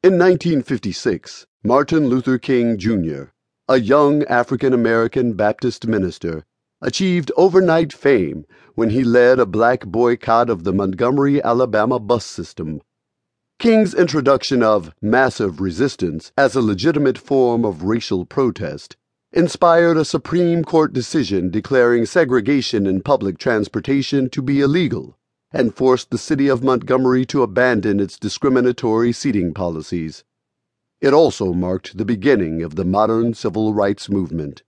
In 1956, Martin Luther King, Jr., a young African American Baptist minister, achieved overnight fame when he led a black boycott of the Montgomery, Alabama bus system. King's introduction of massive resistance as a legitimate form of racial protest inspired a Supreme Court decision declaring segregation in public transportation to be illegal and forced the city of Montgomery to abandon its discriminatory seating policies. It also marked the beginning of the modern civil rights movement.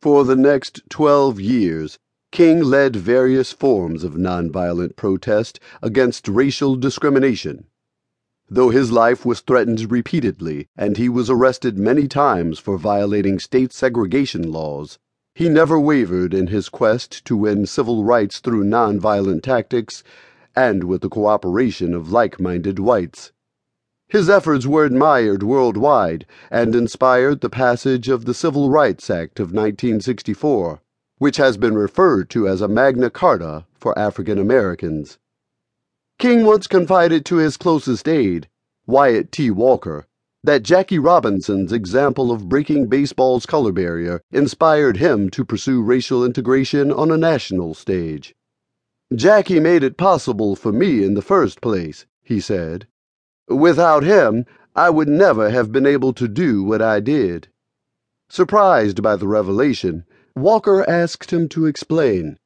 For the next 12 years, King led various forms of nonviolent protest against racial discrimination. Though his life was threatened repeatedly and he was arrested many times for violating state segregation laws, he never wavered in his quest to win civil rights through nonviolent tactics and with the cooperation of like minded whites. His efforts were admired worldwide and inspired the passage of the Civil Rights Act of 1964, which has been referred to as a Magna Carta for African Americans. King once confided to his closest aide, Wyatt T. Walker, that Jackie Robinson's example of breaking baseball's color barrier inspired him to pursue racial integration on a national stage. Jackie made it possible for me in the first place, he said. Without him, I would never have been able to do what I did. Surprised by the revelation, Walker asked him to explain.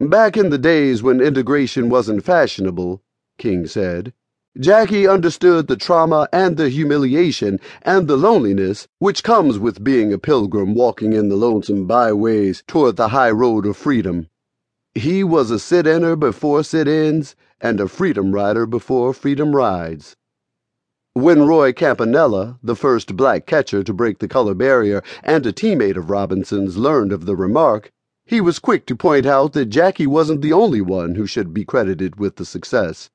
Back in the days when integration wasn't fashionable, King said, Jackie understood the trauma and the humiliation and the loneliness which comes with being a pilgrim walking in the lonesome byways toward the high road of freedom. He was a sit inner before sit ins and a freedom rider before freedom rides. When Roy Campanella, the first black catcher to break the color barrier and a teammate of Robinson's, learned of the remark, he was quick to point out that Jackie wasn't the only one who should be credited with the success.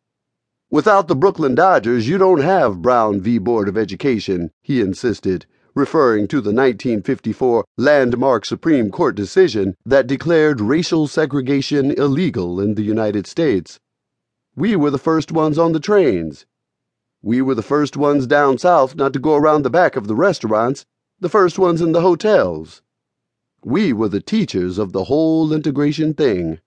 Without the Brooklyn Dodgers, you don't have Brown v. Board of Education, he insisted, referring to the 1954 landmark Supreme Court decision that declared racial segregation illegal in the United States. We were the first ones on the trains. We were the first ones down south not to go around the back of the restaurants, the first ones in the hotels. We were the teachers of the whole integration thing.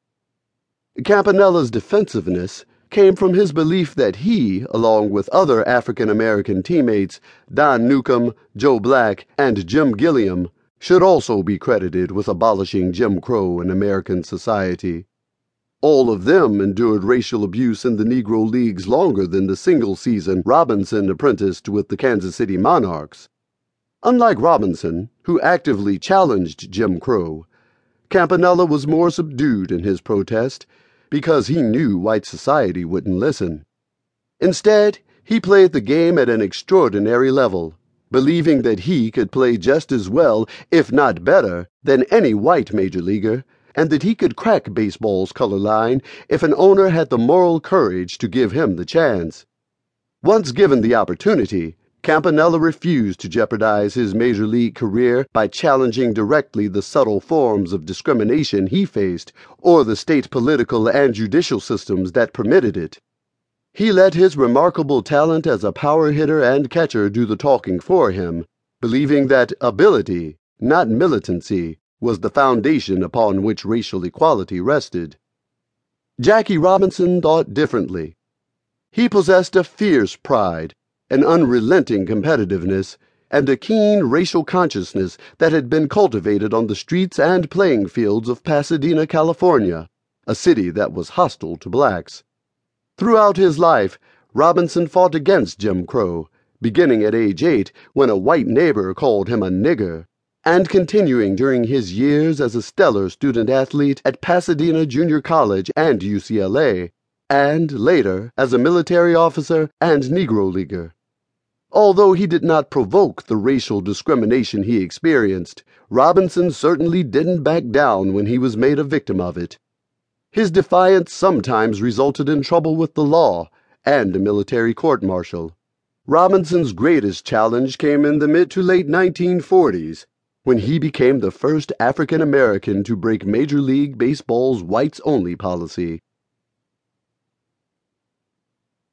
Campanella's defensiveness came from his belief that he, along with other African American teammates, Don Newcombe, Joe Black, and Jim Gilliam, should also be credited with abolishing Jim Crow in American society. All of them endured racial abuse in the Negro Leagues longer than the single season Robinson apprenticed with the Kansas City Monarchs. Unlike Robinson, who actively challenged Jim Crow, Campanella was more subdued in his protest because he knew white society wouldn't listen. Instead, he played the game at an extraordinary level, believing that he could play just as well, if not better, than any white major leaguer, and that he could crack baseball's color line if an owner had the moral courage to give him the chance. Once given the opportunity, Campanella refused to jeopardize his major league career by challenging directly the subtle forms of discrimination he faced or the state political and judicial systems that permitted it. He let his remarkable talent as a power hitter and catcher do the talking for him, believing that ability, not militancy, was the foundation upon which racial equality rested. Jackie Robinson thought differently. He possessed a fierce pride an unrelenting competitiveness, and a keen racial consciousness that had been cultivated on the streets and playing fields of Pasadena, California, a city that was hostile to blacks. Throughout his life, Robinson fought against Jim Crow, beginning at age eight when a white neighbor called him a nigger, and continuing during his years as a stellar student athlete at Pasadena Junior College and UCLA, and later as a military officer and Negro Leaguer. Although he did not provoke the racial discrimination he experienced, Robinson certainly didn't back down when he was made a victim of it. His defiance sometimes resulted in trouble with the law and a military court martial. Robinson's greatest challenge came in the mid to late 1940s when he became the first African American to break Major League Baseball's whites only policy.